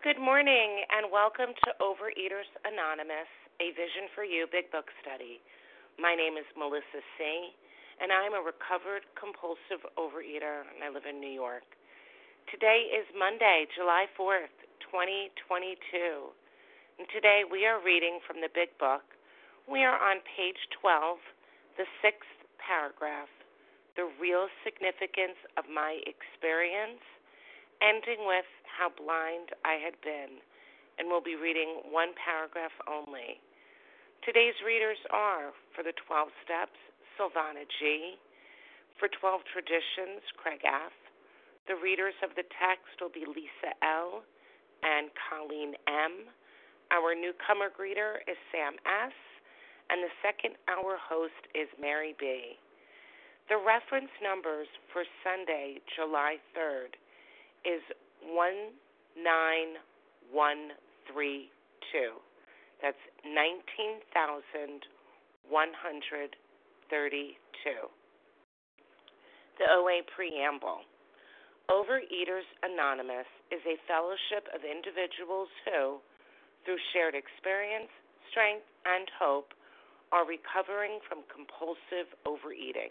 Good morning and welcome to Overeaters Anonymous, a Vision for You Big Book study. My name is Melissa Singh, and I'm a recovered compulsive overeater, and I live in New York. Today is Monday, July 4th, 2022, and today we are reading from the Big Book. We are on page 12, the sixth paragraph, The Real Significance of My Experience ending with how blind I had been, and we'll be reading one paragraph only. Today's readers are, for the 12 steps, Silvana G., for 12 traditions, Craig F., the readers of the text will be Lisa L. and Colleen M. Our newcomer greeter is Sam S., and the second hour host is Mary B. The reference numbers for Sunday, July 3rd is 19132. That's 19,132. The OA Preamble. Overeaters Anonymous is a fellowship of individuals who, through shared experience, strength, and hope, are recovering from compulsive overeating.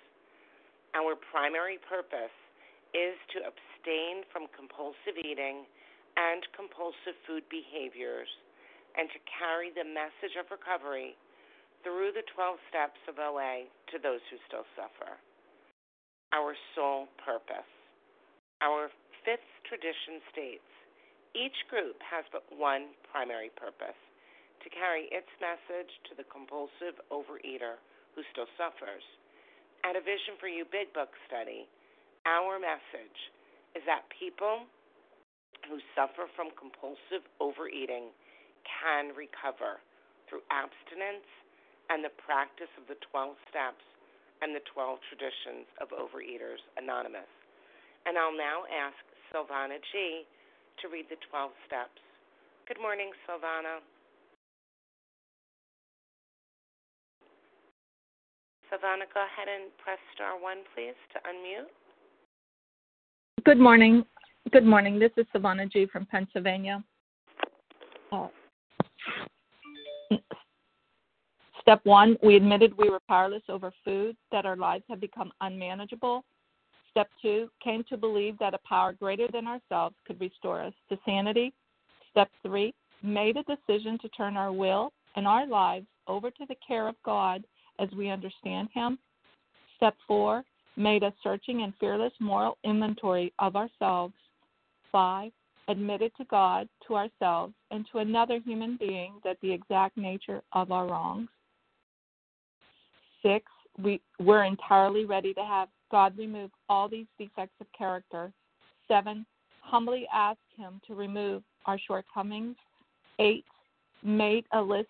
Our primary purpose is to abstain from compulsive eating and compulsive food behaviors and to carry the message of recovery through the 12 steps of OA to those who still suffer. Our sole purpose. Our fifth tradition states each group has but one primary purpose to carry its message to the compulsive overeater who still suffers at a Vision for You Big Book study, our message is that people who suffer from compulsive overeating can recover through abstinence and the practice of the 12 steps and the 12 traditions of Overeaters Anonymous. And I'll now ask Silvana G. to read the 12 steps. Good morning, Silvana. Silvana, go ahead and press star one, please, to unmute. Good morning. Good morning. This is Silvana G. from Pennsylvania. Uh, step one, we admitted we were powerless over food, that our lives had become unmanageable. Step two, came to believe that a power greater than ourselves could restore us to sanity. Step three, made a decision to turn our will and our lives over to the care of God as we understand Him. Step four, made a searching and fearless moral inventory of ourselves. Five, admitted to God, to ourselves, and to another human being that the exact nature of our wrongs. Six, we, we're entirely ready to have God remove all these defects of character. Seven, humbly ask Him to remove our shortcomings. Eight, made a list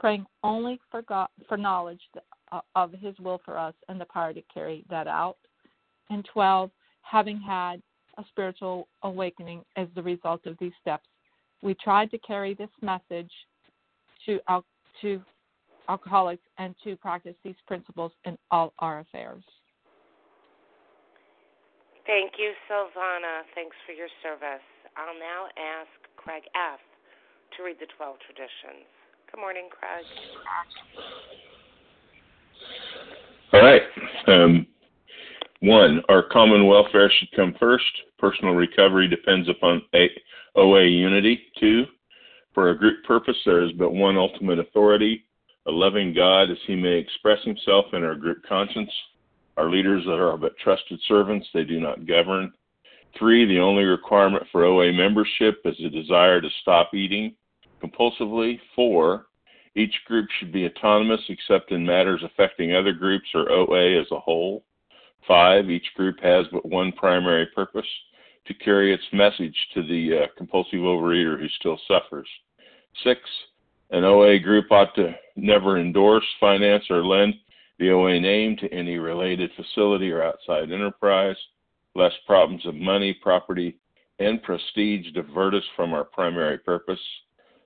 praying only for God for knowledge uh, of His will for us and the power to carry that out. And 12, having had a spiritual awakening as the result of these steps, we tried to carry this message to al- to alcoholics and to practice these principles in all our affairs. Thank you, Silvana. Thanks for your service. I'll now ask Craig F. to read the 12 traditions. Good morning, Craig. All right. Um, one, our common welfare should come first. Personal recovery depends upon OA unity. Two, For a group purpose, there is but one ultimate authority, a loving God, as he may express himself in our group conscience. Our leaders are but trusted servants, they do not govern. Three, the only requirement for OA membership is a desire to stop eating compulsively. Four, each group should be autonomous except in matters affecting other groups or OA as a whole. Five, each group has but one primary purpose to carry its message to the uh, compulsive overeater who still suffers. Six, an OA group ought to never endorse, finance, or lend the OA name to any related facility or outside enterprise, lest problems of money, property, and prestige divert us from our primary purpose.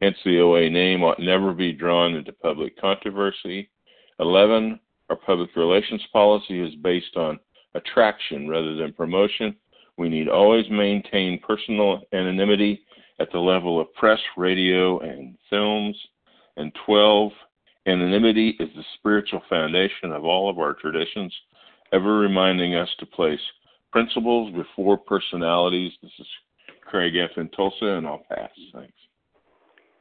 Hence, the OA name ought never be drawn into public controversy. 11. Our public relations policy is based on attraction rather than promotion. We need always maintain personal anonymity at the level of press, radio, and films. And 12. Anonymity is the spiritual foundation of all of our traditions, ever reminding us to place principles before personalities. This is Craig F. in Tulsa, and I'll pass. Thanks.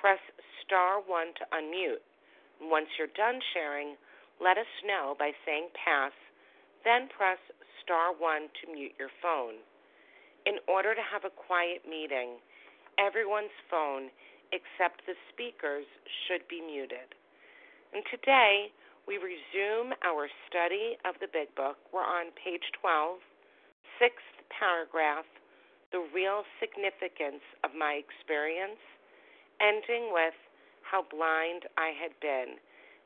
press star 1 to unmute. Once you're done sharing, let us know by saying pass, then press star 1 to mute your phone. In order to have a quiet meeting, everyone's phone except the speaker's should be muted. And today, we resume our study of the Big Book. We're on page 12, sixth paragraph, The Real Significance of My Experience ending with how blind I had been.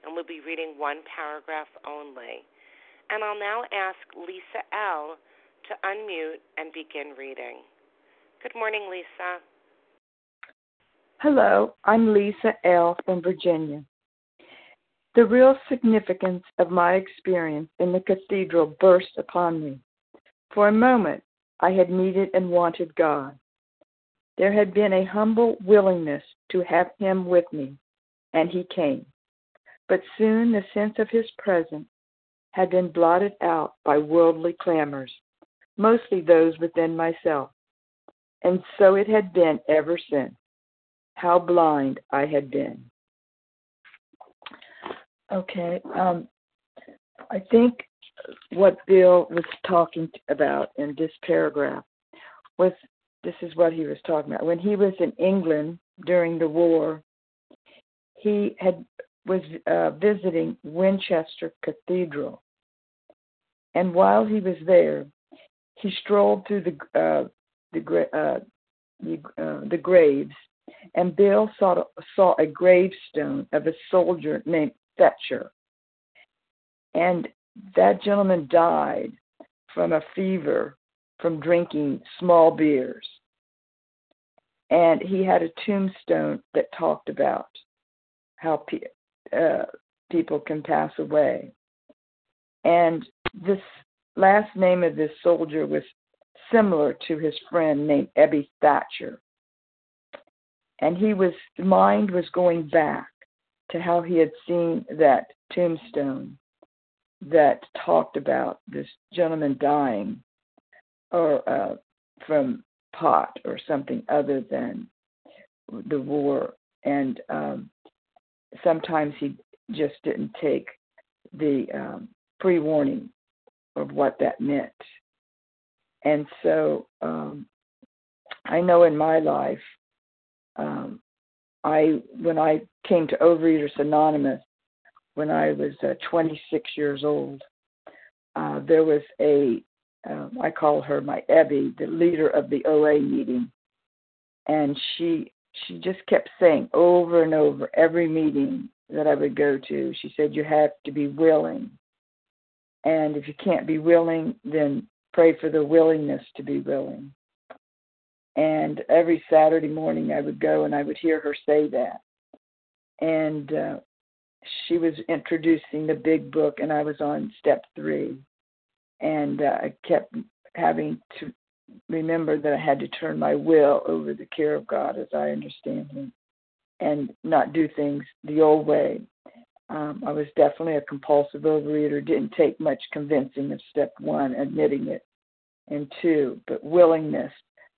And we'll be reading one paragraph only. And I'll now ask Lisa L. to unmute and begin reading. Good morning, Lisa. Hello, I'm Lisa L. from Virginia. The real significance of my experience in the cathedral burst upon me. For a moment, I had needed and wanted God. There had been a humble willingness to have him with me, and he came. But soon the sense of his presence had been blotted out by worldly clamors, mostly those within myself. And so it had been ever since. How blind I had been. Okay, um, I think what Bill was talking about in this paragraph was this is what he was talking about. When he was in England during the war, he had was uh, visiting Winchester Cathedral, and while he was there, he strolled through the uh, the uh, the, uh, the graves, and Bill saw saw a gravestone of a soldier named Thatcher, and that gentleman died from a fever from drinking small beers. And he had a tombstone that talked about how pe- uh, people can pass away. And this last name of this soldier was similar to his friend named Ebby Thatcher. And he was mind was going back to how he had seen that tombstone that talked about this gentleman dying or uh, from pot or something other than the war. And um, sometimes he just didn't take the um, pre warning of what that meant. And so um, I know in my life, um, I when I came to Overeaters Anonymous when I was uh, 26 years old, uh, there was a um, I call her my Ebby, the leader of the OA meeting, and she she just kept saying over and over every meeting that I would go to. She said you have to be willing, and if you can't be willing, then pray for the willingness to be willing. And every Saturday morning I would go and I would hear her say that. And uh, she was introducing the big book, and I was on step three. And uh, I kept having to remember that I had to turn my will over the care of God as I understand Him and not do things the old way. Um, I was definitely a compulsive overeater. Didn't take much convincing of step one, admitting it, and two, but willingness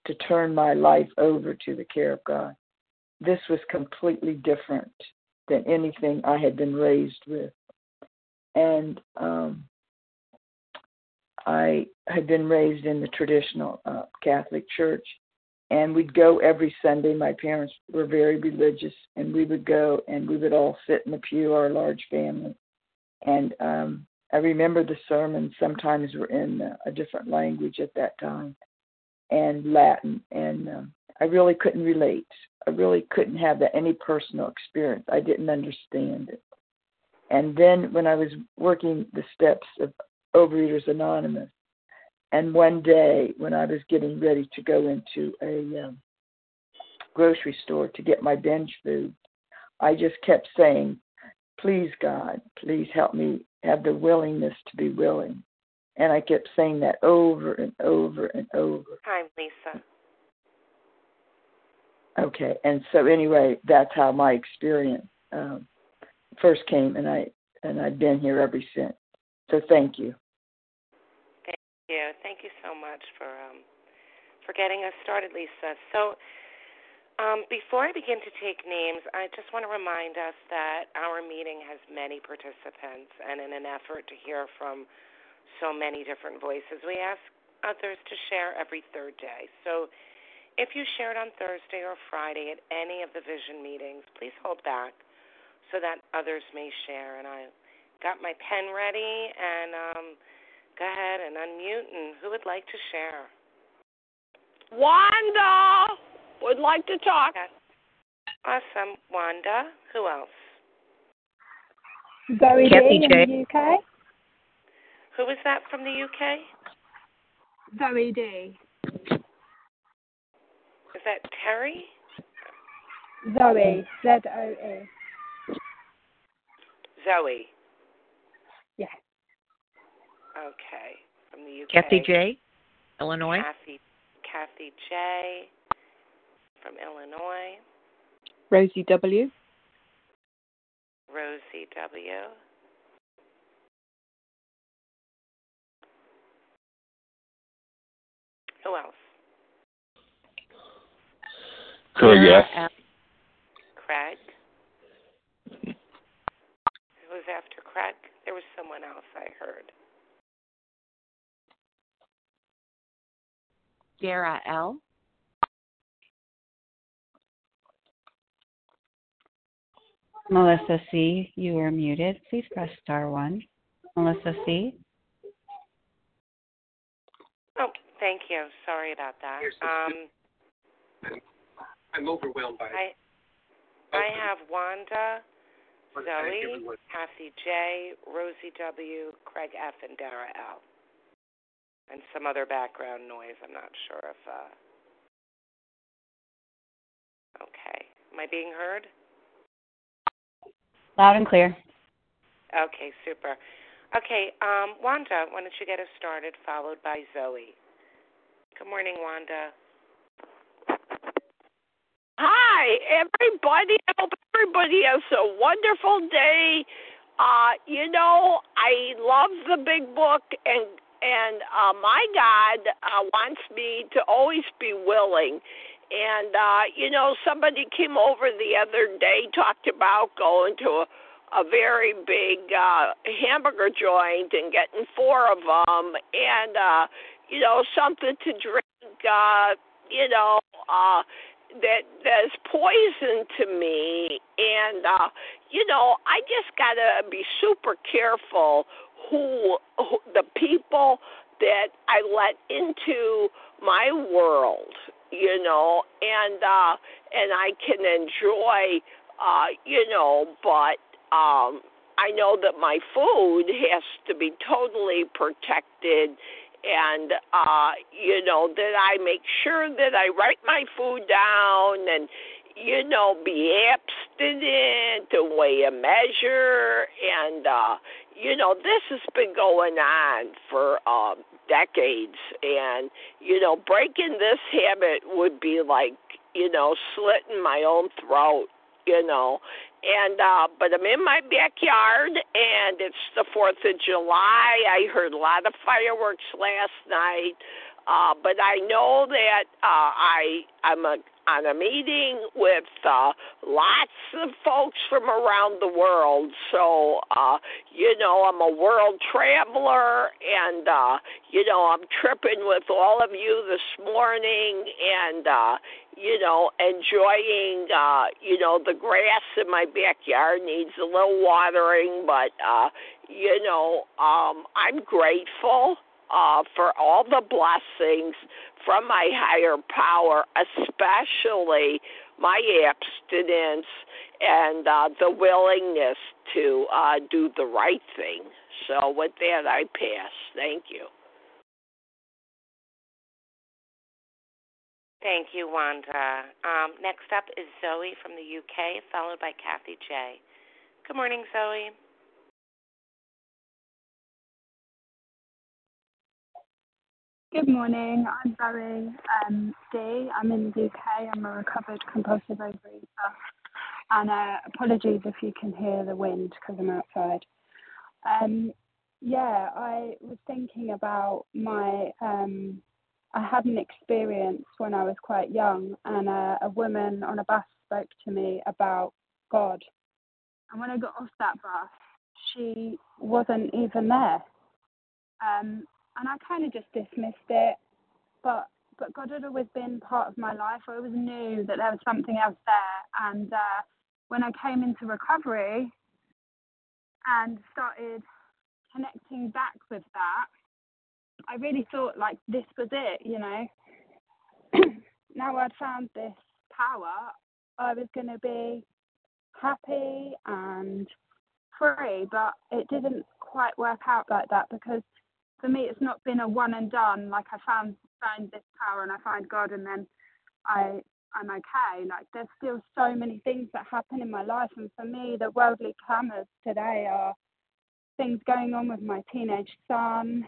to turn my life over to the care of God. This was completely different than anything I had been raised with. And um, I had been raised in the traditional uh, Catholic Church, and we'd go every Sunday. My parents were very religious, and we would go and we would all sit in the pew, our large family. And um, I remember the sermons sometimes were in a different language at that time and Latin, and um, I really couldn't relate. I really couldn't have that any personal experience. I didn't understand it. And then when I was working the steps of Overeaters Anonymous, and one day when I was getting ready to go into a um, grocery store to get my binge food, I just kept saying, Please, God, please help me have the willingness to be willing. And I kept saying that over and over and over. Hi, Lisa. Okay, and so anyway, that's how my experience um, first came, and I and I've been here ever since. So thank you. Thank you. So much for um, for getting us started, Lisa. So. Um, before I begin to take names, I just want to remind us that our meeting has many participants, and in an effort to hear from so many different voices. We ask others to share every third day. So if you shared on Thursday or Friday at any of the vision meetings, please hold back so that others may share. And I got my pen ready and um, go ahead and unmute. And who would like to share? Wanda would like to talk. Awesome. Wanda. Who else? Zoe Kathy D in the UK. Who is that from the UK? Zoe D. Is that Terry? Zoe. Z O E. Zoe. Yeah. Okay. From the UK. Kathy J. Illinois. Kathy Kathy J. From Illinois. Rosie W. Rosie W. Who else? Craig F. Uh, Craig. Who was after Craig? There was someone else I heard. Dara L. Melissa C., you are muted. Please press star one. Melissa C. Oh, thank you. Sorry about that. Um, I'm overwhelmed by I I have Wanda, Zoe, Kathy J, Rosie W, Craig F, and Dara L. And some other background noise. I'm not sure if. uh Okay. Am I being heard? Loud and clear. Okay, super. Okay, um, Wanda, why don't you get us started, followed by Zoe. Good morning, Wanda. Hi, everybody. I hope everybody has a wonderful day. Uh, you know, I love the big book and and uh my God uh wants me to always be willing. And uh, you know, somebody came over the other day talked about going to a a very big uh hamburger joint and getting four of them and uh you know something to drink uh you know uh that that's poison to me and uh you know i just got to be super careful who, who the people that i let into my world you know and uh and i can enjoy uh you know but um I know that my food has to be totally protected and uh you know that I make sure that I write my food down and you know be abstinent and weigh a measure and uh you know this has been going on for um decades and you know breaking this habit would be like you know slitting my own throat you know and uh but I'm in my backyard and it's the 4th of July. I heard a lot of fireworks last night. Uh but I know that uh I I'm a on a meeting with uh lots of folks from around the world. So uh you know, I'm a world traveler and uh you know, I'm tripping with all of you this morning and uh you know, enjoying uh, you know, the grass in my backyard needs a little watering, but uh, you know, um I'm grateful uh for all the blessings from my higher power, especially my abstinence and uh the willingness to uh do the right thing. So with that I pass. Thank you. Thank you, Wanda. Um, next up is Zoe from the UK, followed by Kathy J. Good morning, Zoe. Good morning. I'm Zoe um, D. I'm in the UK. I'm a recovered compulsive overeater. And uh, apologies if you can hear the wind because I'm outside. Um, yeah, I was thinking about my um, I had an experience when I was quite young, and a, a woman on a bus spoke to me about God. And when I got off that bus, she wasn't even there. Um, and I kind of just dismissed it. But but God had always been part of my life. I always knew that there was something else there. And uh, when I came into recovery and started connecting back with that, I really thought like this was it, you know. now I'd found this power, I was going to be happy and free, but it didn't quite work out like that because for me it's not been a one and done. Like I found found this power and I find God and then I I'm okay. Like there's still so many things that happen in my life and for me the worldly clamours today are things going on with my teenage son,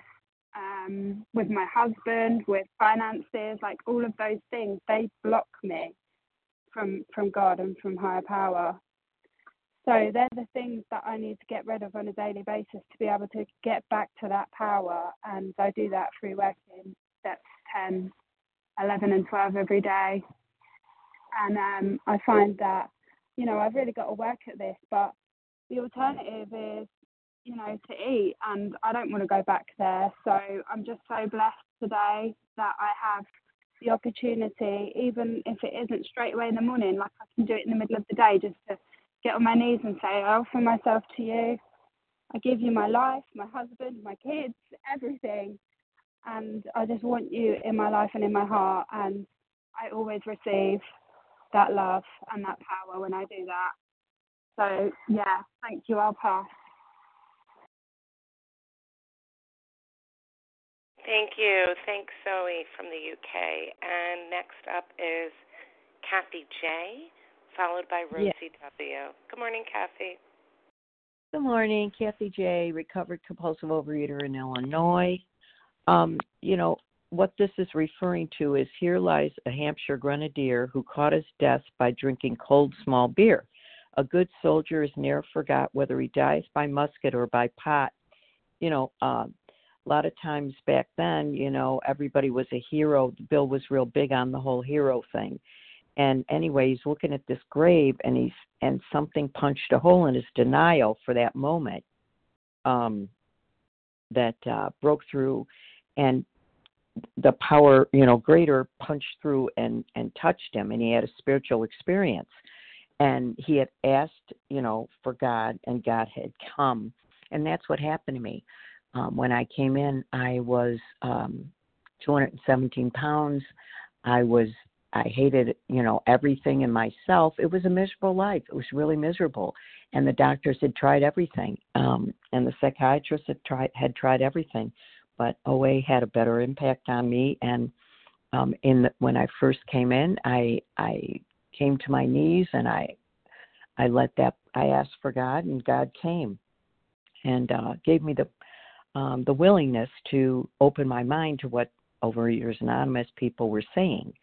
um, with my husband, with finances, like all of those things, they block me from from God and from higher power. So they're the things that I need to get rid of on a daily basis to be able to get back to that power. And I do that through working steps 10, 11, and 12 every day. And um, I find that, you know, I've really got to work at this, but the alternative is you know, to eat, and I don't want to go back there. So I'm just so blessed today that I have the opportunity, even if it isn't straight away in the morning, like I can do it in the middle of the day, just to get on my knees and say, I offer myself to you. I give you my life, my husband, my kids, everything. And I just want you in my life and in my heart. And I always receive that love and that power when I do that. So, yeah, thank you. I'll pass. Thank you. Thanks, Zoe from the UK. And next up is Kathy J, followed by Rosie yeah. W. Good morning, Kathy. Good morning, Kathy J, recovered compulsive overeater in Illinois. Um, you know, what this is referring to is here lies a Hampshire grenadier who caught his death by drinking cold small beer. A good soldier is ne'er forgot, whether he dies by musket or by pot. You know, uh, a lot of times back then, you know, everybody was a hero. Bill was real big on the whole hero thing. And anyway, he's looking at this grave and he's and something punched a hole in his denial for that moment. Um that uh broke through and the power, you know, greater punched through and and touched him and he had a spiritual experience. And he had asked, you know, for God and God had come. And that's what happened to me um, when I came in, I was um, 217 pounds. I was I hated you know everything in myself. It was a miserable life. It was really miserable, and the doctors had tried everything, um, and the psychiatrists had tried had tried everything, but OA had a better impact on me. And um, in the, when I first came in, I I came to my knees and I I let that I asked for God, and God came and uh, gave me the um, the willingness to open my mind to what Overeaters Anonymous people were saying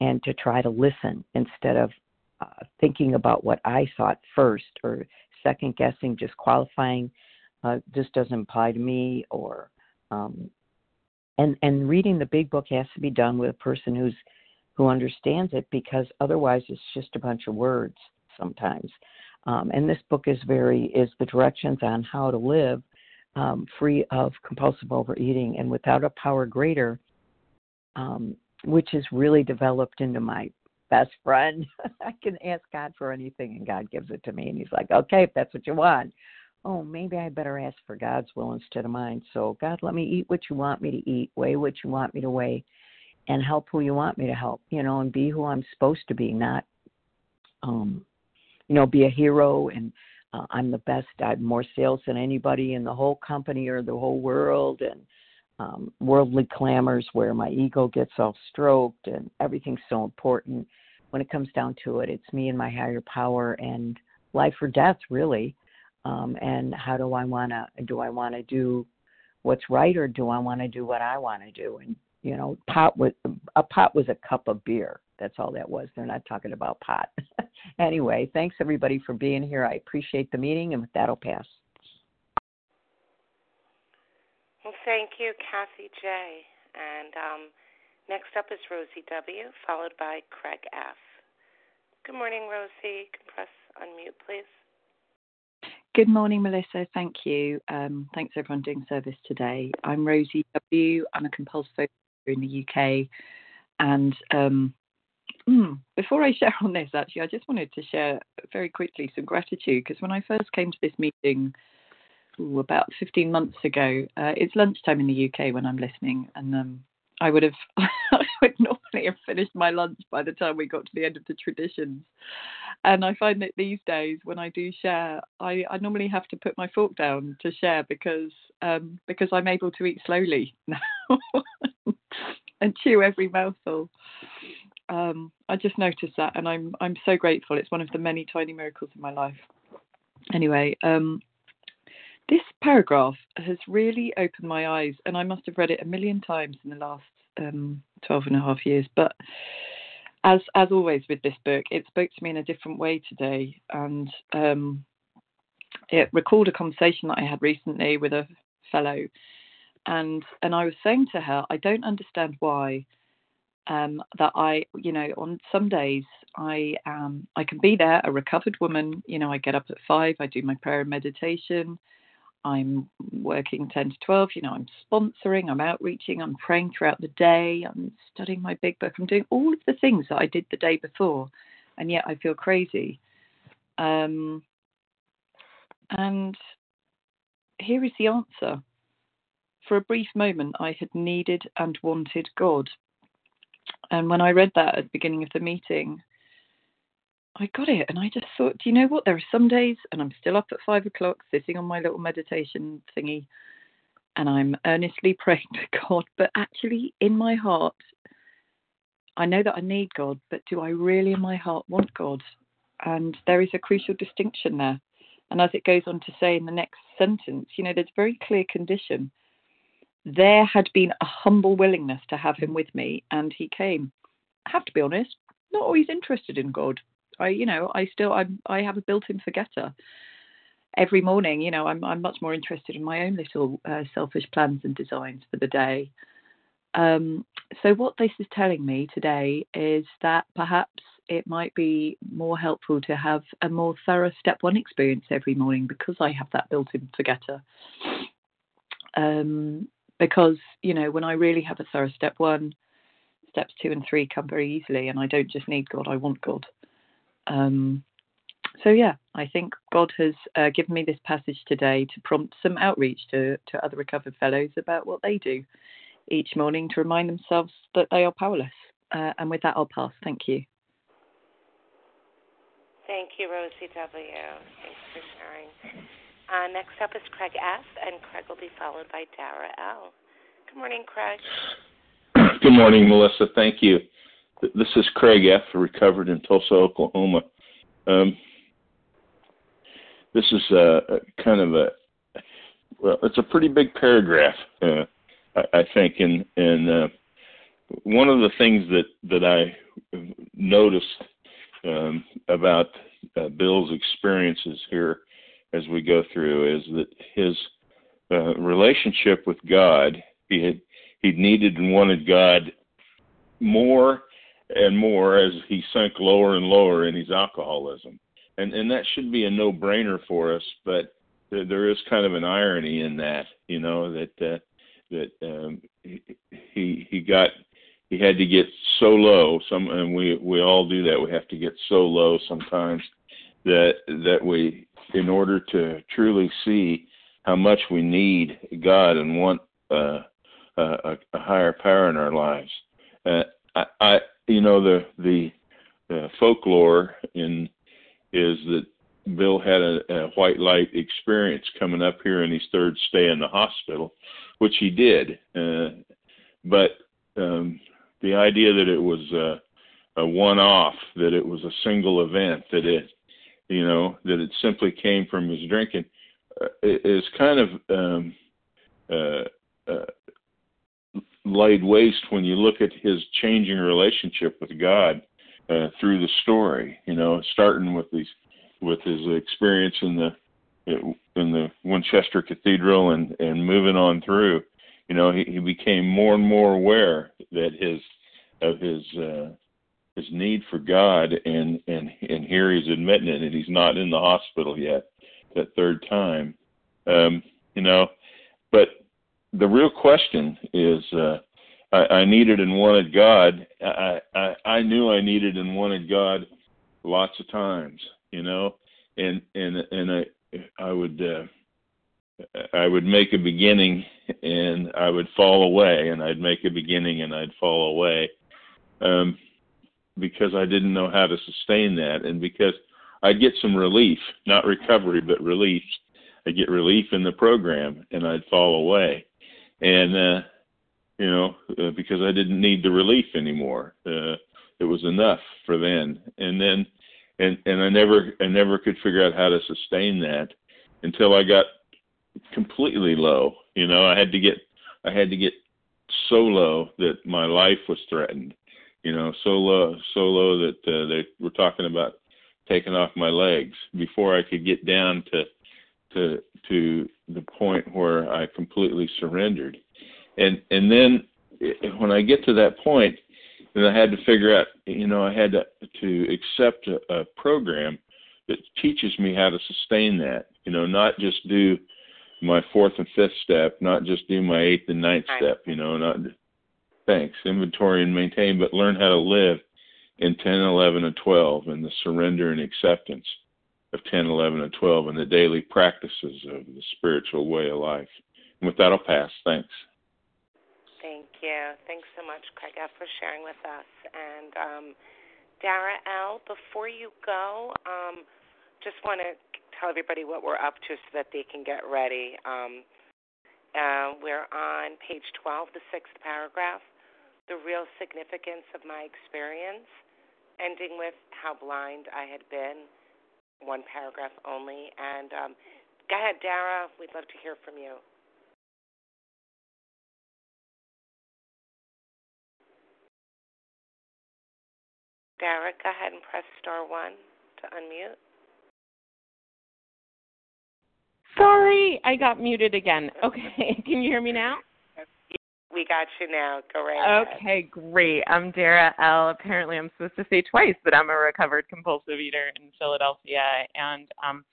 and to try to listen instead of uh, thinking about what I thought first or second guessing, just qualifying. Uh, this doesn't apply to me, or um, and and reading the big book has to be done with a person who's who understands it because otherwise it's just a bunch of words sometimes. Um, and this book is very is the directions on how to live um, free of compulsive overeating and without a power greater, um, which is really developed into my best friend. I can ask God for anything and God gives it to me. And He's like, okay, if that's what you want. Oh, maybe I better ask for God's will instead of mine. So, God, let me eat what you want me to eat, weigh what you want me to weigh, and help who you want me to help, you know, and be who I'm supposed to be, not, um, you know, be a hero and uh, I'm the best. I have more sales than anybody in the whole company or the whole world, and um, worldly clamors where my ego gets all stroked and everything's so important. When it comes down to it, it's me and my higher power and life or death, really. Um, and how do I want to? Do I want to do what's right, or do I want to do what I want to do? And you know, pot was a pot was a cup of beer. That's all that was. They're not talking about pot. anyway, thanks everybody for being here. I appreciate the meeting, and with that, I'll pass. Well, thank you, Kathy J. And um, next up is Rosie W., followed by Craig F. Good morning, Rosie. You Can press unmute, please. Good morning, Melissa. Thank you. Um, thanks everyone doing service today. I'm Rosie W. I'm a compulsive in the UK, and um, Mm, before I share on this, actually, I just wanted to share very quickly some gratitude because when I first came to this meeting ooh, about 15 months ago, uh, it's lunchtime in the UK when I'm listening, and um, I would have, I would normally have finished my lunch by the time we got to the end of the traditions. And I find that these days, when I do share, I, I normally have to put my fork down to share because um, because I'm able to eat slowly now and chew every mouthful um, I just noticed that, and I'm I'm so grateful. It's one of the many tiny miracles in my life. Anyway, um, this paragraph has really opened my eyes, and I must have read it a million times in the last um, 12 and a half years. But as as always with this book, it spoke to me in a different way today, and um, it recalled a conversation that I had recently with a fellow, and and I was saying to her, I don't understand why um, that I, you know, on some days I um, I can be there, a recovered woman. You know, I get up at five, I do my prayer and meditation. I'm working 10 to 12. You know, I'm sponsoring, I'm outreaching, I'm praying throughout the day, I'm studying my big book, I'm doing all of the things that I did the day before, and yet I feel crazy. Um, and here is the answer. For a brief moment, I had needed and wanted God, and when I read that at the beginning of the meeting, I got it. And I just thought, do you know what? There are some days, and I'm still up at five o'clock sitting on my little meditation thingy, and I'm earnestly praying to God. But actually, in my heart, I know that I need God, but do I really in my heart want God? And there is a crucial distinction there. And as it goes on to say in the next sentence, you know, there's a very clear condition there had been a humble willingness to have him with me, and he came. I have to be honest, not always interested in God. I, you know, I still I I have a built-in forgetter. Every morning, you know, I'm I'm much more interested in my own little uh, selfish plans and designs for the day. Um, so what this is telling me today is that perhaps it might be more helpful to have a more thorough step one experience every morning because I have that built-in forgetter. Um, because you know when I really have a thorough step one, steps two and three come very easily, and I don't just need God; I want God. Um, so yeah, I think God has uh, given me this passage today to prompt some outreach to to other recovered fellows about what they do each morning to remind themselves that they are powerless. Uh, and with that, I'll pass. Thank you. Thank you, Rosie W. Thanks for sharing. Uh, next up is Craig S., and Craig will be followed by Dara L. Good morning, Craig. Good morning, Melissa. Thank you. This is Craig F., recovered in Tulsa, Oklahoma. Um, this is a, a, kind of a well, it's a pretty big paragraph, uh, I, I, think, and and uh, one of the things that that I noticed um, about uh, Bill's experiences here as we go through is that his uh, relationship with God, he had he needed and wanted God more and more as he sank lower and lower in his alcoholism, and and that should be a no brainer for us, but there, there is kind of an irony in that, you know, that uh, that um, he he got he had to get so low some and we we all do that we have to get so low sometimes that that we in order to truly see how much we need God and want uh, a, a higher power in our lives. Uh, I, I, you know, the the uh, folklore in is that Bill had a, a white light experience coming up here in his third stay in the hospital, which he did. Uh, but um, the idea that it was a, a one-off, that it was a single event, that it you know, that it simply came from his drinking, uh, is kind of um, uh, uh, laid waste when you look at his changing relationship with God uh, through the story. You know, starting with these, with his experience in the in the Winchester Cathedral and and moving on through. You know, he, he became more and more aware that his of his uh, his need for God, and and and here he's admitting it, and he's not in the hospital yet, that third time, um, you know. But the real question is, uh, I, I needed and wanted God. I, I I knew I needed and wanted God lots of times, you know, and and and I I would. Uh, I would make a beginning and I would fall away, and I'd make a beginning and I'd fall away. Um, because I didn't know how to sustain that, and because I'd get some relief, not recovery, but relief. I'd get relief in the program, and I'd fall away, and uh, you know, uh, because I didn't need the relief anymore. Uh, it was enough for then, and then, and and I never, I never could figure out how to sustain that until I got completely low. You know, I had to get, I had to get so low that my life was threatened you know, so low, so low that uh, they were talking about taking off my legs before I could get down to to to the point where I completely surrendered. And and then when I get to that point, then I had to figure out, you know, I had to to accept a, a program that teaches me how to sustain that. You know, not just do my fourth and fifth step, not just do my eighth and ninth step. You know, not Thanks. Inventory and maintain, but learn how to live in 10, 11, and 12, and the surrender and acceptance of 10, 11, and 12, and the daily practices of the spiritual way of life. And with that, I'll pass. Thanks. Thank you. Thanks so much, Craig, for sharing with us. And um, Dara L., before you go, um, just want to tell everybody what we're up to so that they can get ready. Um, uh, we're on page 12, the sixth paragraph the real significance of my experience, ending with how blind I had been, one paragraph only. And um, go ahead, Dara. We'd love to hear from you. Dara, go ahead and press star one to unmute. Sorry, I got muted again. Okay, can you hear me now? We got you now. Go right ahead. Okay, great. I'm Dara L. Apparently, I'm supposed to say twice that I'm a recovered compulsive eater in Philadelphia, and um,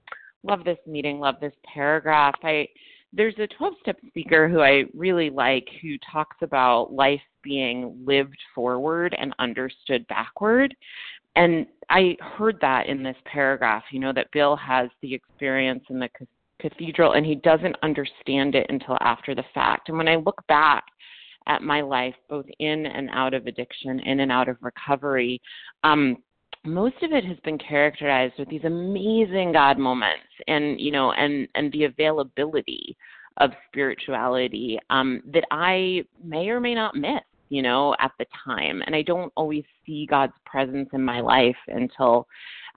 love this meeting. Love this paragraph. I there's a 12-step speaker who I really like who talks about life being lived forward and understood backward. And I heard that in this paragraph, you know, that Bill has the experience in the cathedral and he doesn't understand it until after the fact. And when I look back at my life, both in and out of addiction, in and out of recovery, um, most of it has been characterized with these amazing God moments and, you know, and, and the availability of spirituality um, that I may or may not miss, you know, at the time. And I don't always see God's presence in my life until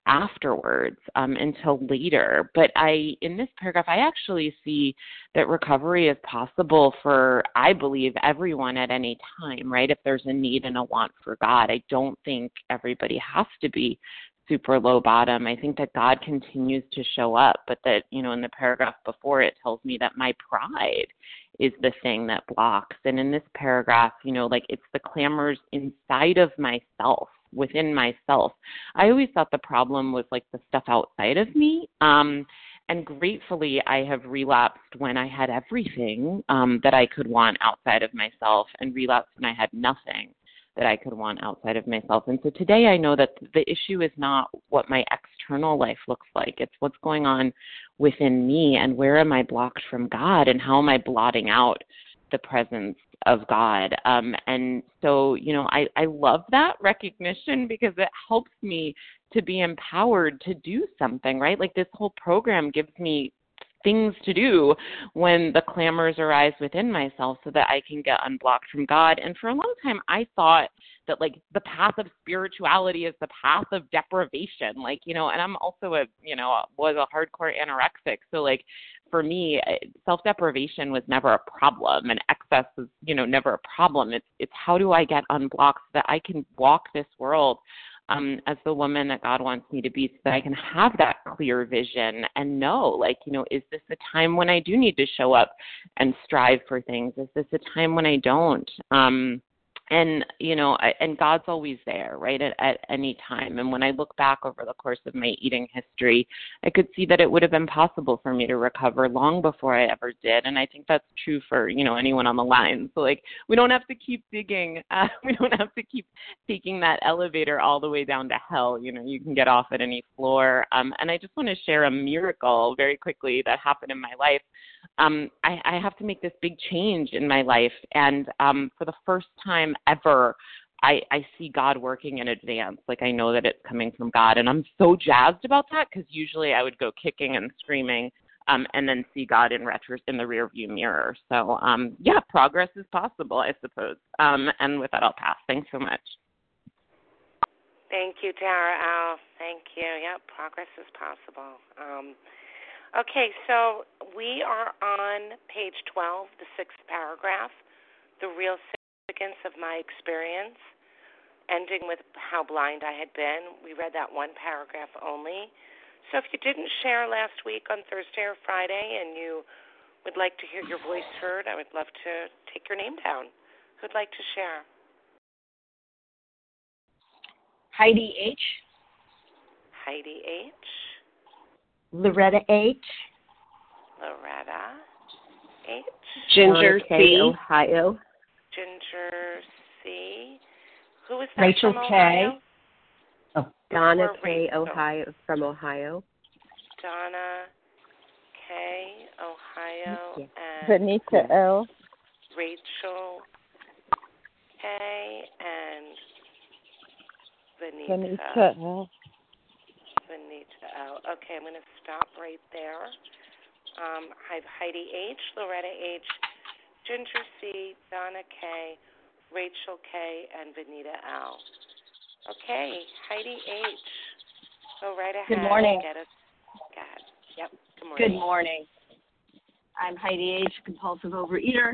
afterwards um, until later. But I, in this paragraph, I actually see that recovery is possible for, I believe, everyone at any time, right? If there's a need and a want for God, I don't think everybody has to be super low bottom. I think that God continues to show up, but that, you know, in the paragraph before it tells me that my pride is the thing that blocks. And in this paragraph, you know, like it's the clamors inside of myself within myself. I always thought the problem was like the stuff outside of me. Um, and gratefully, I have relapsed when I had everything um, that I could want outside of myself, and relapsed when I had nothing that I could want outside of myself. And so today I know that the issue is not what my external life looks like. It's what's going on within me and where am I blocked from God and how am I blotting out the presence of God. Um, and so, you know, I, I love that recognition because it helps me to be empowered to do something, right? Like this whole program gives me things to do when the clamors arise within myself so that I can get unblocked from God. And for a long time, I thought that like the path of spirituality is the path of deprivation. Like, you know, and I'm also a, you know, was a hardcore anorexic. So like for me, self deprivation was never a problem and excess was, you know, never a problem. It's, it's how do I get unblocked so that I can walk this world um, as the woman that God wants me to be so that I can have that clear vision and know, like, you know, is this a time when I do need to show up and strive for things? Is this a time when I don't? Um, and you know I, and god's always there right at, at any time. And when i look back over the course of my eating history i could see that it would have been possible for me to recover long before i ever did. And i think that's true for you know anyone on the line. So like we don't have to keep digging uh, we don't have to keep taking that elevator all the way down to hell. You know you can get off at any floor. Um, and i just want to share a miracle very quickly that happened in my life um, I, I have to make this big change in my life. And um, for the first time ever, I, I see God working in advance. Like I know that it's coming from God. And I'm so jazzed about that because usually I would go kicking and screaming um, and then see God in retro in the rearview mirror. So um, yeah, progress is possible, I suppose. Um, and with that, I'll pass. Thanks so much. Thank you, Tara Al. Thank you. Yep, progress is possible. Um, Okay, so we are on page 12, the sixth paragraph, the real significance of my experience, ending with how blind I had been. We read that one paragraph only. So if you didn't share last week on Thursday or Friday and you would like to hear your voice heard, I would love to take your name down. Who'd like to share? Heidi H. Heidi H. Loretta H. Loretta H. Ginger C. Ohio. Ginger C. Who is that Rachel from K. Ohio? Oh, Donna Or K. Rachel. Ohio from Ohio. Donna K. Ohio Yeah. and Vanita L. Rachel K. and Vanita. Vanita L. Vanita L. Okay, I'm going to stop right there. Um, I have Heidi H., Loretta H., Ginger C., Donna K., Rachel K., and Vanita L. Okay, Heidi H., go right ahead. Good morning. Get us, go ahead. Yep, good morning. Good morning. I'm Heidi H., compulsive overeater,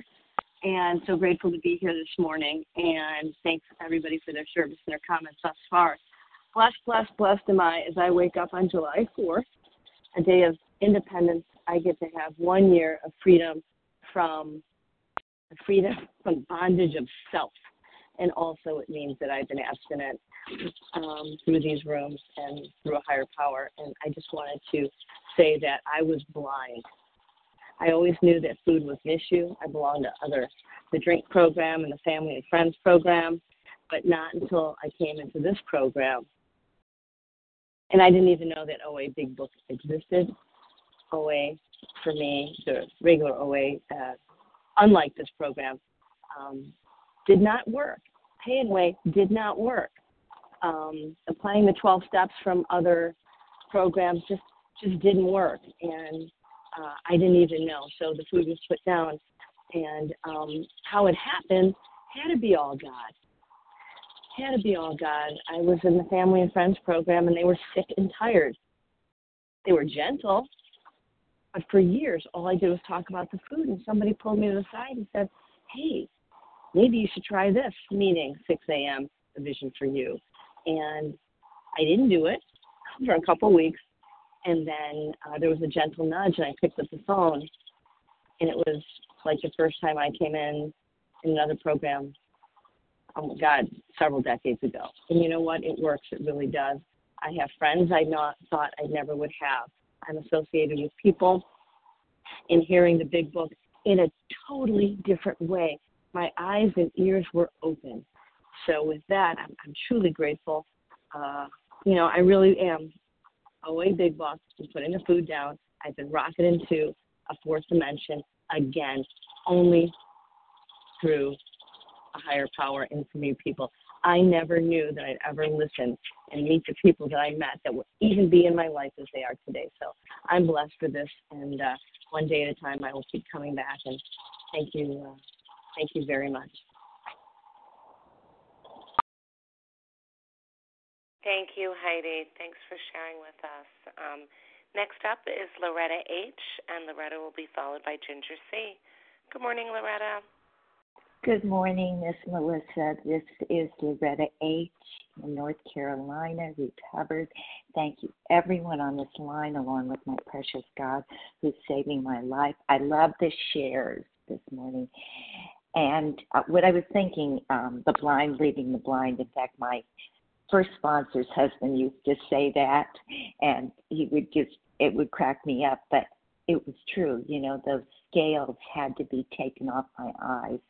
and so grateful to be here this morning. And thanks everybody for their service and their comments thus far. Blessed, blessed, blessed am I as I wake up on July 4th, a day of independence. I get to have one year of freedom from freedom from bondage of self. And also, it means that I've been abstinent um, through these rooms and through a higher power. And I just wanted to say that I was blind. I always knew that food was an issue. I belonged to other, the drink program and the family and friends program, but not until I came into this program. And I didn't even know that OA Big Book existed. OA, for me, the regular OA, uh, unlike this program, um, did not work. Pay and Way did not work. Um, applying the 12 steps from other programs just just didn't work, and uh, I didn't even know. So the food was put down, and um, how it happened had to be all God. Had to be all God. I was in the family and friends program, and they were sick and tired. They were gentle, but for years, all I did was talk about the food, and somebody pulled me to the side and said, "Hey, maybe you should try this meeting 6 a.m. a vision for you." And I didn't do it for a couple weeks, and then uh, there was a gentle nudge, and I picked up the phone, and it was like the first time I came in in another program. Oh God, several decades ago. And you know what? It works. It really does. I have friends I not thought I never would have. I'm associated with people and hearing the big book in a totally different way. My eyes and ears were open. So with that, I'm, I'm truly grateful. Uh, you know, I really am. OA Big Book is putting the food down. I've been rocketed into a fourth dimension again, only through higher power and from you people. I never knew that I'd ever listen and meet the people that I met that would even be in my life as they are today. So I'm blessed for this, and uh, one day at a time, I will keep coming back. And thank you, uh, thank you very much. Thank you, Heidi. Thanks for sharing with us. Um, next up is Loretta H., and Loretta will be followed by Ginger C. Good morning, Loretta. Good morning, Miss Melissa. This is Loretta H. in North Carolina, recovered. Thank you, everyone on this line, along with my precious God who's saving my life. I love the shares this morning. And uh, what I was thinking, um, the blind leading the blind. In fact, my first sponsor's husband used to say that, and he would just, it would crack me up, but it was true. You know, those scales had to be taken off my eyes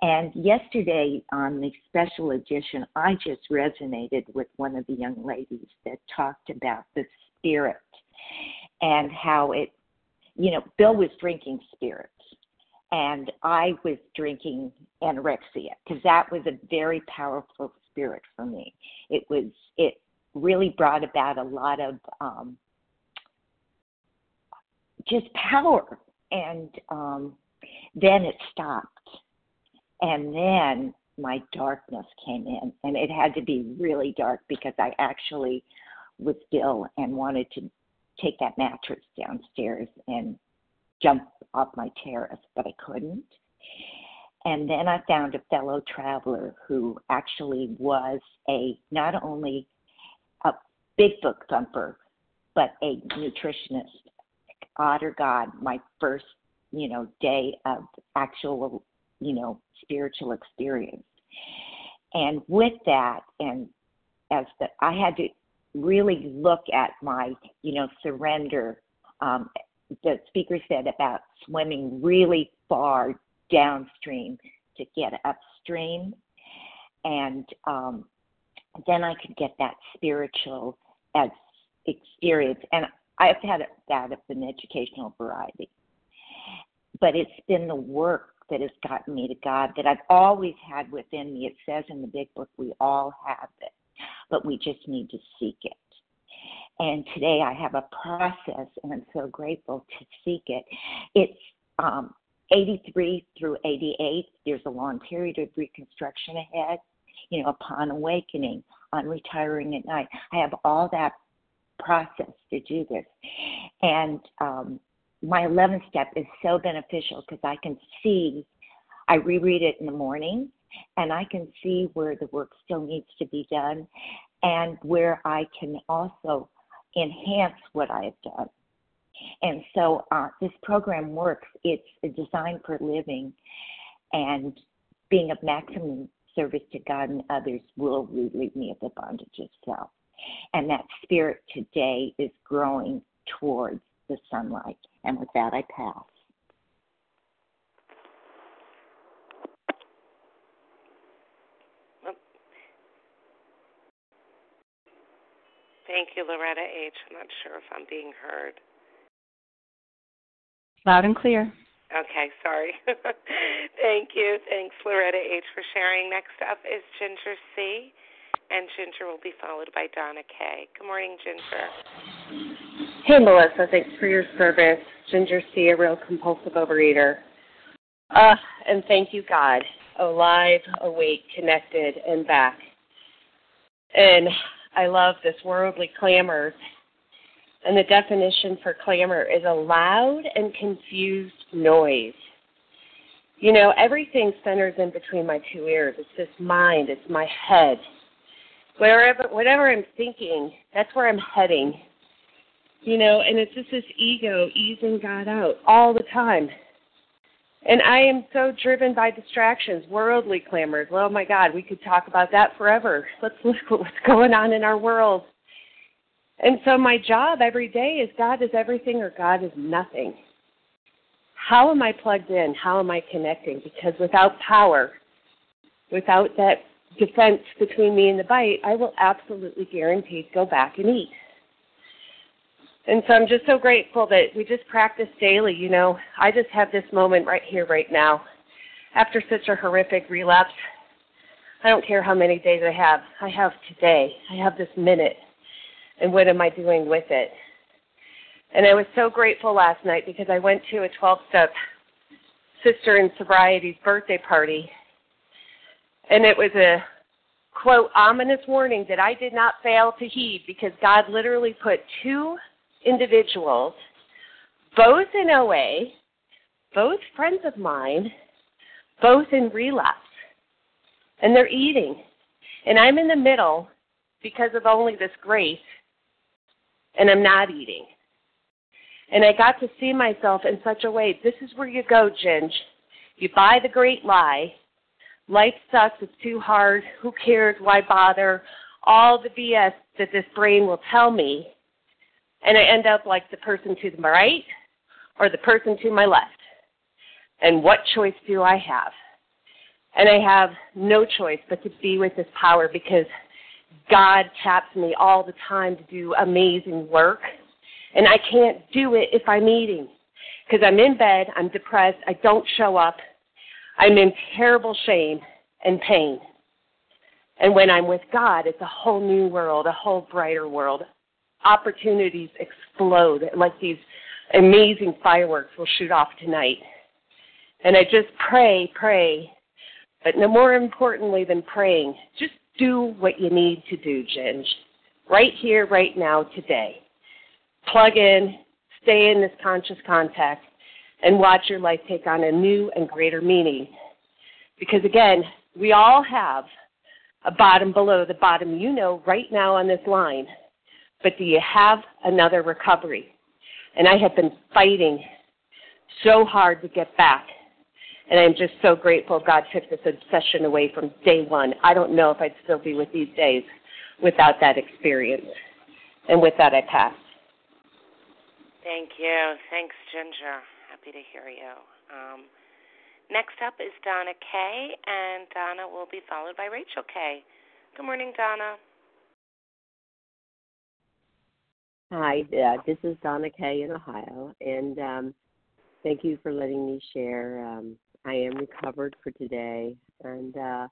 and yesterday on the special edition, I just resonated with one of the young ladies that talked about the spirit and how it, you know, Bill was drinking spirits and I was drinking anorexia because that was a very powerful spirit for me. It was, it really brought about a lot of um, just power. And um, then it stopped and then my darkness came in, and it had to be really dark because I actually was ill and wanted to take that mattress downstairs and jump off my terrace, but I couldn't. And then I found a fellow traveler who actually was a not only a big book thumper, but a nutritionist. Otter God, my first, you know, day of actual you know, spiritual experience. And with that, and as the, I had to really look at my, you know, surrender. Um, the speaker said about swimming really far downstream to get upstream, and um, then I could get that spiritual as experience. And I've had that of an educational variety, but it's been the work that has gotten me to God that I've always had within me. It says in the big book, we all have it, but we just need to seek it. And today I have a process, and I'm so grateful to seek it. It's um, 83 through 88. There's a long period of reconstruction ahead. You know, upon awakening, on retiring at night, I have all that process to do this. And um, my 11th step is so beneficial because I can see, I reread it in the morning and I can see where the work still needs to be done. and where I can also enhance what I've done. And so uh, this program works. It's designed for living and being of maximum service to God and others will relieve me of the bondage of self. And that spirit today is growing towards the sunlight. And with that, I pass. Thank you, Loretta H. I'm not sure if I'm being heard. Loud and clear. Okay, sorry. Thank you. Thanks, Loretta H., for sharing. Next up is Ginger C., and Ginger will be followed by Donna K. Good morning, Ginger. Hey, Melissa. Thanks for your service. Ginger C., a real compulsive overeater. Uh, and thank you, God. Alive, awake, connected, and back. And I love this worldly clamor. And the definition for clamor is a loud and confused noise. You know, everything centers in between my two ears. It's this mind, it's my head. Wherever whatever I'm thinking, that's where I'm heading. You know, and it's just this ego easing God out all the time. And I am so driven by distractions, worldly clamors. Oh my God, we could talk about that forever. Let's look at what's going on in our world. And so my job every day is God is everything or God is nothing. How am I plugged in? How am I connecting? Because without power, without that defense between me and the bite, I will absolutely guaranteed go back and eat. And so I'm just so grateful that we just practice daily. You know, I just have this moment right here, right now. After such a horrific relapse, I don't care how many days I have. I have today. I have this minute. And what am I doing with it? And I was so grateful last night because I went to a 12 step sister in sobriety's birthday party. And it was a quote, ominous warning that I did not fail to heed because God literally put two individuals, both in OA, both friends of mine, both in relapse. And they're eating. And I'm in the middle because of only this grace, and I'm not eating. And I got to see myself in such a way this is where you go, Ginge. You buy the great lie. Life sucks. It's too hard. Who cares? Why bother? All the BS that this brain will tell me and I end up like the person to my right or the person to my left. And what choice do I have? And I have no choice but to be with this power because God taps me all the time to do amazing work. And I can't do it if I'm eating because I'm in bed, I'm depressed, I don't show up, I'm in terrible shame and pain. And when I'm with God, it's a whole new world, a whole brighter world, opportunities explode like these amazing fireworks will shoot off tonight. And I just pray, pray, but no more importantly than praying, just do what you need to do, Ginge. Right here, right now, today. Plug in, stay in this conscious contact, and watch your life take on a new and greater meaning. Because again, we all have a bottom below the bottom you know right now on this line but do you have another recovery? And I have been fighting so hard to get back. And I'm just so grateful God took this obsession away from day one. I don't know if I'd still be with these days without that experience. And with that, I pass. Thank you. Thanks, Ginger. Happy to hear you. Um, next up is Donna K, and Donna will be followed by Rachel K. Good morning, Donna. Hi, uh, this is Donna Kay in Ohio, and um, thank you for letting me share. Um, I am recovered for today, and uh,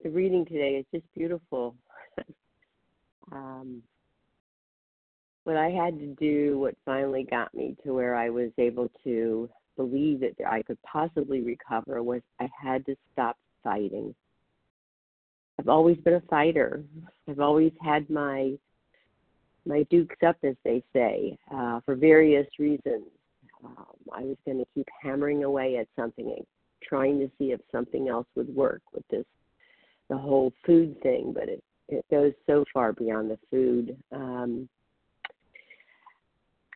the reading today is just beautiful. um, what I had to do, what finally got me to where I was able to believe that I could possibly recover, was I had to stop fighting. I've always been a fighter. I've always had my my dukes up, as they say, uh, for various reasons. Um, I was going to keep hammering away at something and trying to see if something else would work with this, the whole food thing, but it it goes so far beyond the food. Um,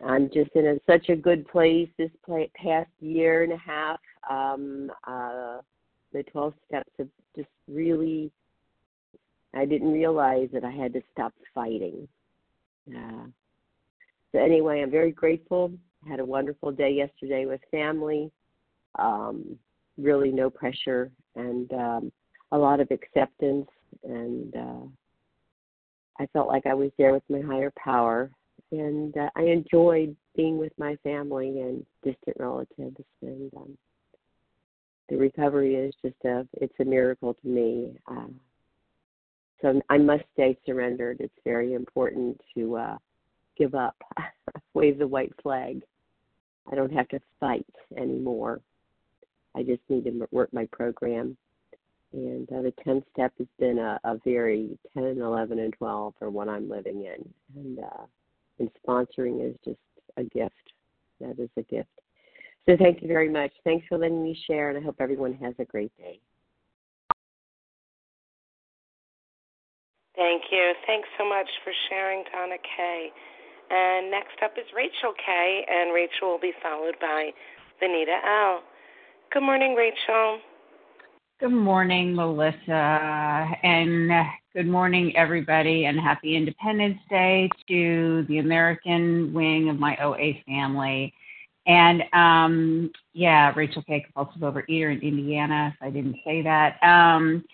I'm just in a, such a good place this play, past year and a half. Um, uh, the 12 steps have just really, I didn't realize that I had to stop fighting. Uh, so, anyway, I'm very grateful. Had a wonderful day yesterday with family. Um, really, no pressure and um, a lot of acceptance. And uh, I felt like I was there with my higher power and uh, I enjoyed being with my family and distant relatives. And um, the recovery is just a it's a miracle to me. Uh, so I must stay surrendered. It's very important to uh, give up, wave the white flag. I don't have to fight anymore. I just need to work my program. And uh, the 10th step has been a, a very 10, 11, and 12 for what I'm living in. And uh, and sponsoring is just a gift. That is a gift. So thank you very much. Thanks for letting me share, and I hope everyone has a great day. Thank you. Thanks so much for sharing, Donna Kay. And next up is Rachel K, and Rachel will be followed by Vanita L. Good morning, Rachel. Good morning, Melissa, and good morning, everybody, and happy Independence Day to the American wing of my OA family. And um, yeah, Rachel K, compulsive overeater in Indiana, if I didn't say that. Um,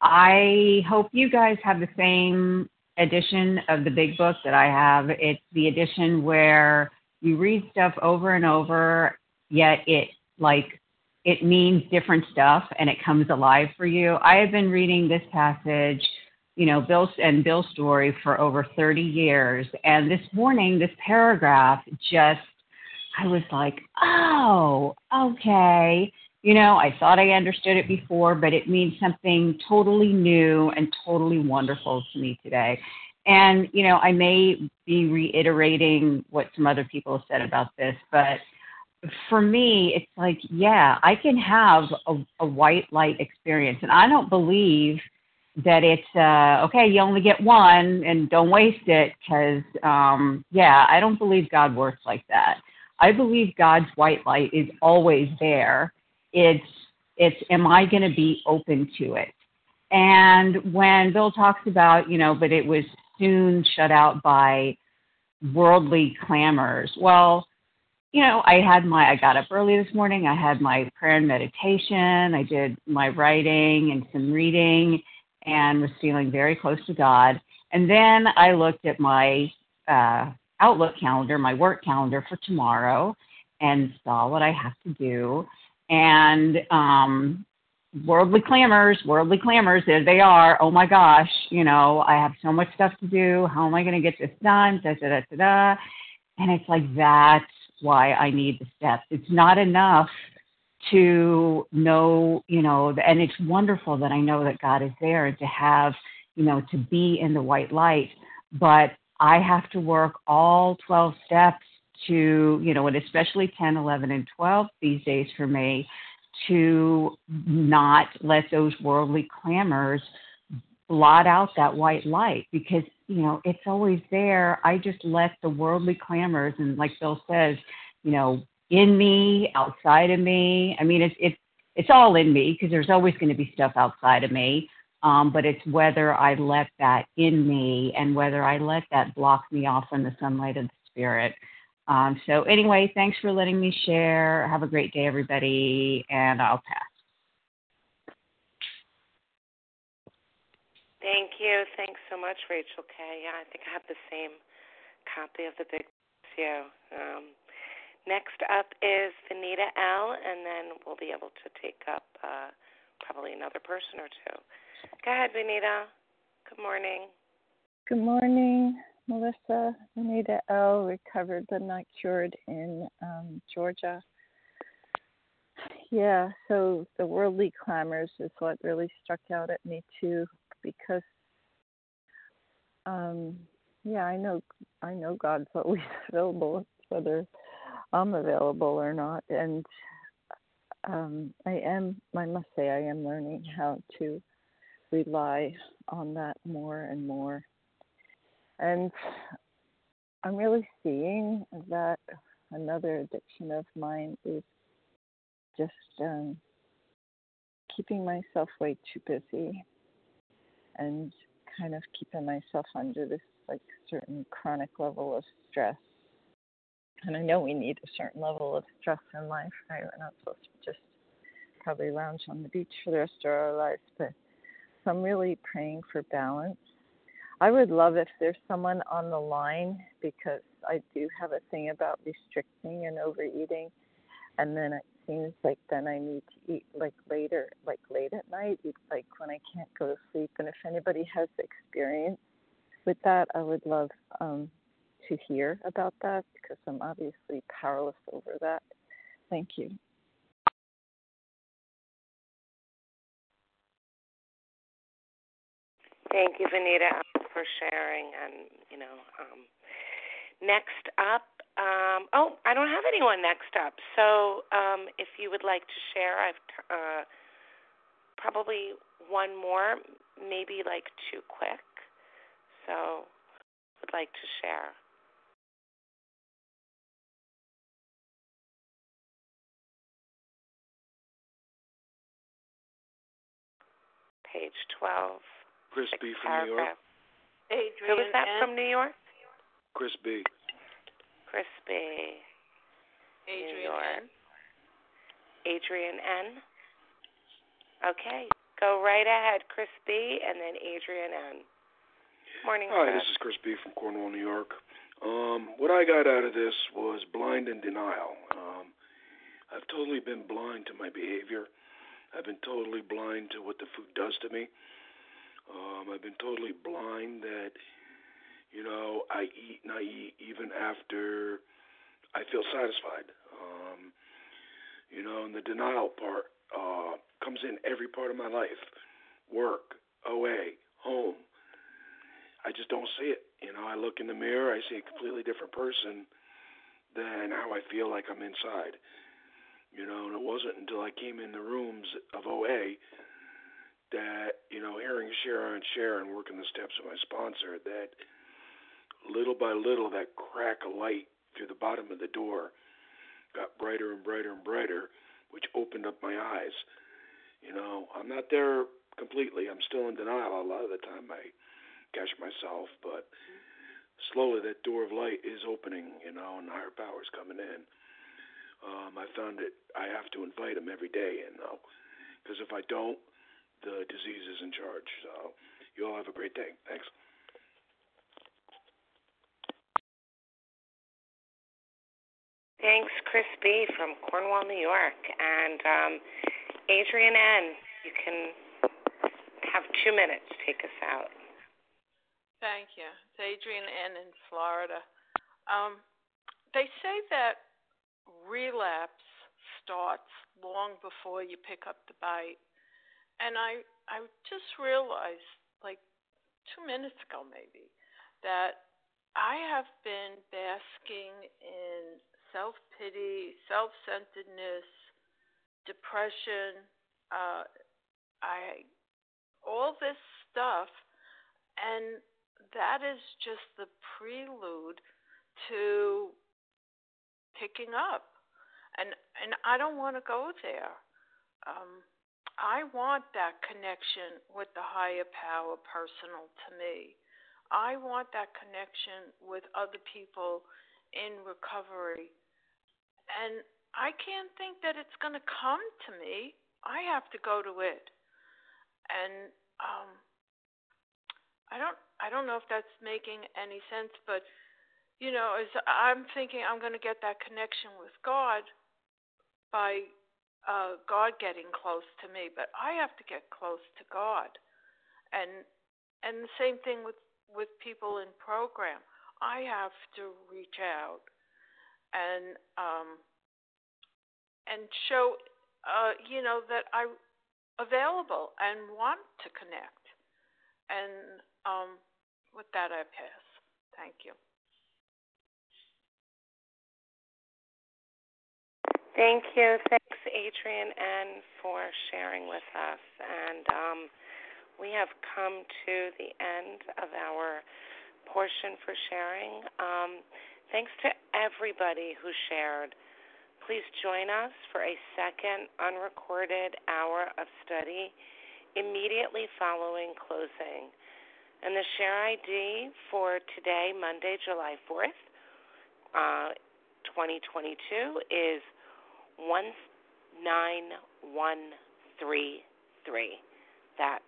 I hope you guys have the same edition of the big book that I have. It's the edition where you read stuff over and over, yet it like it means different stuff and it comes alive for you. I have been reading this passage, you know, Bill and Bill's story for over 30 years. And this morning, this paragraph just, I was like, oh, okay. You know, I thought I understood it before, but it means something totally new and totally wonderful to me today. And, you know, I may be reiterating what some other people have said about this, but for me, it's like, yeah, I can have a, a white light experience. And I don't believe that it's, uh, okay, you only get one and don't waste it because, um, yeah, I don't believe God works like that. I believe God's white light is always there. It's, it's, am I going to be open to it? And when Bill talks about, you know, but it was soon shut out by worldly clamors, well, you know, I had my, I got up early this morning. I had my prayer and meditation. I did my writing and some reading and was feeling very close to God. And then I looked at my uh, Outlook calendar, my work calendar for tomorrow, and saw what I have to do. And um, worldly clamors, worldly clamors, there they are. Oh my gosh, you know, I have so much stuff to do. How am I going to get this done? Da, da, da, da, da. And it's like that's why I need the steps. It's not enough to know, you know, and it's wonderful that I know that God is there and to have, you know, to be in the white light. But I have to work all 12 steps to, you know, and especially 10, 11, and 12 these days for me, to not let those worldly clamors blot out that white light because you know it's always there. I just let the worldly clamors and like bill says you know in me outside of me. I mean it's it's it's all in me because there's always going to be stuff outside of me um, but it's whether i let that in me and whether i let that block me off from the sunlight of the spirit um, so anyway thanks for letting me share have a great day everybody and i'll pass Thank you. Thanks so much, Rachel K. Yeah, I think I have the same copy of the big you. Um, next up is Vanita L, and then we'll be able to take up uh, probably another person or two. Go ahead, Vanita. Good morning. Good morning, Melissa. Anita L. recovered but not cured in um, Georgia. Yeah, so the worldly clamors is what really struck out at me too because um yeah i know i know god's always available whether i'm available or not and um i am i must say i am learning how to rely on that more and more. And I'm really seeing that another addiction of mine is just um, keeping myself way too busy and kind of keeping myself under this like certain chronic level of stress. And I know we need a certain level of stress in life, right? We're not supposed to just probably lounge on the beach for the rest of our lives, but so I'm really praying for balance. I would love if there's someone on the line because I do have a thing about restricting and overeating, and then it seems like then I need to eat like later, like late at night, like when I can't go to sleep. And if anybody has experience with that, I would love um, to hear about that because I'm obviously powerless over that. Thank you. Thank you, Vanita, for sharing. And, you know, um, next up, um, oh, I don't have anyone next up. So um, if you would like to share, I've uh, probably one more, maybe like too quick. So would like to share. Page 12. Chris B. from New York. Adrian Who was that N. from New York? Chris B. Chris B. Adrian New York. N. Adrian N. Okay, go right ahead, Chris B. and then Adrian N. Morning. Hi, Chris. this is Chris B. from Cornwall, New York. Um, what I got out of this was blind and denial. Um, I've totally been blind to my behavior. I've been totally blind to what the food does to me. Um, I've been totally blind that, you know, I eat and I eat even after I feel satisfied. Um, you know, and the denial part uh, comes in every part of my life work, OA, home. I just don't see it. You know, I look in the mirror, I see a completely different person than how I feel like I'm inside. You know, and it wasn't until I came in the rooms of OA that you know hearing share and share and working the steps of my sponsor that little by little that crack of light through the bottom of the door got brighter and brighter and brighter which opened up my eyes. You know i'm not there completely. I'm still in denial a lot of the time i catch myself but slowly that door of light is opening you know and higher powers coming in. Um i found it i have to invite them every day you know because if i don't the disease is in charge. So you all have a great day. Thanks. Thanks, Chris B. from Cornwall, New York. And um, Adrian N., you can have two minutes to take us out. Thank you. It's Adrian N. in Florida. Um, they say that relapse starts long before you pick up the bite and I I just realized like two minutes ago maybe that I have been basking in self pity, self centeredness, depression, uh, I all this stuff, and that is just the prelude to picking up, and and I don't want to go there. Um, I want that connection with the higher power personal to me. I want that connection with other people in recovery. And I can't think that it's going to come to me. I have to go to it. And um I don't I don't know if that's making any sense, but you know, as I'm thinking I'm going to get that connection with God by uh, God getting close to me, but I have to get close to God. And and the same thing with with people in program. I have to reach out and um, and show uh, you know that I'm available and want to connect. And um, with that, I pass. Thank you. Thank you. Thanks, Adrian, and for sharing with us. And um, we have come to the end of our portion for sharing. Um, thanks to everybody who shared. Please join us for a second unrecorded hour of study immediately following closing. And the share ID for today, Monday, July 4th, uh, 2022, is 19133. That's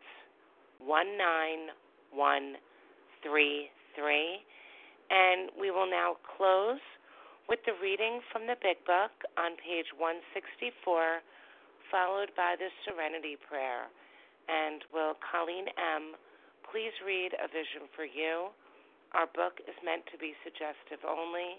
19133. And we will now close with the reading from the Big Book on page 164, followed by the Serenity Prayer. And will Colleen M. please read A Vision for You? Our book is meant to be suggestive only.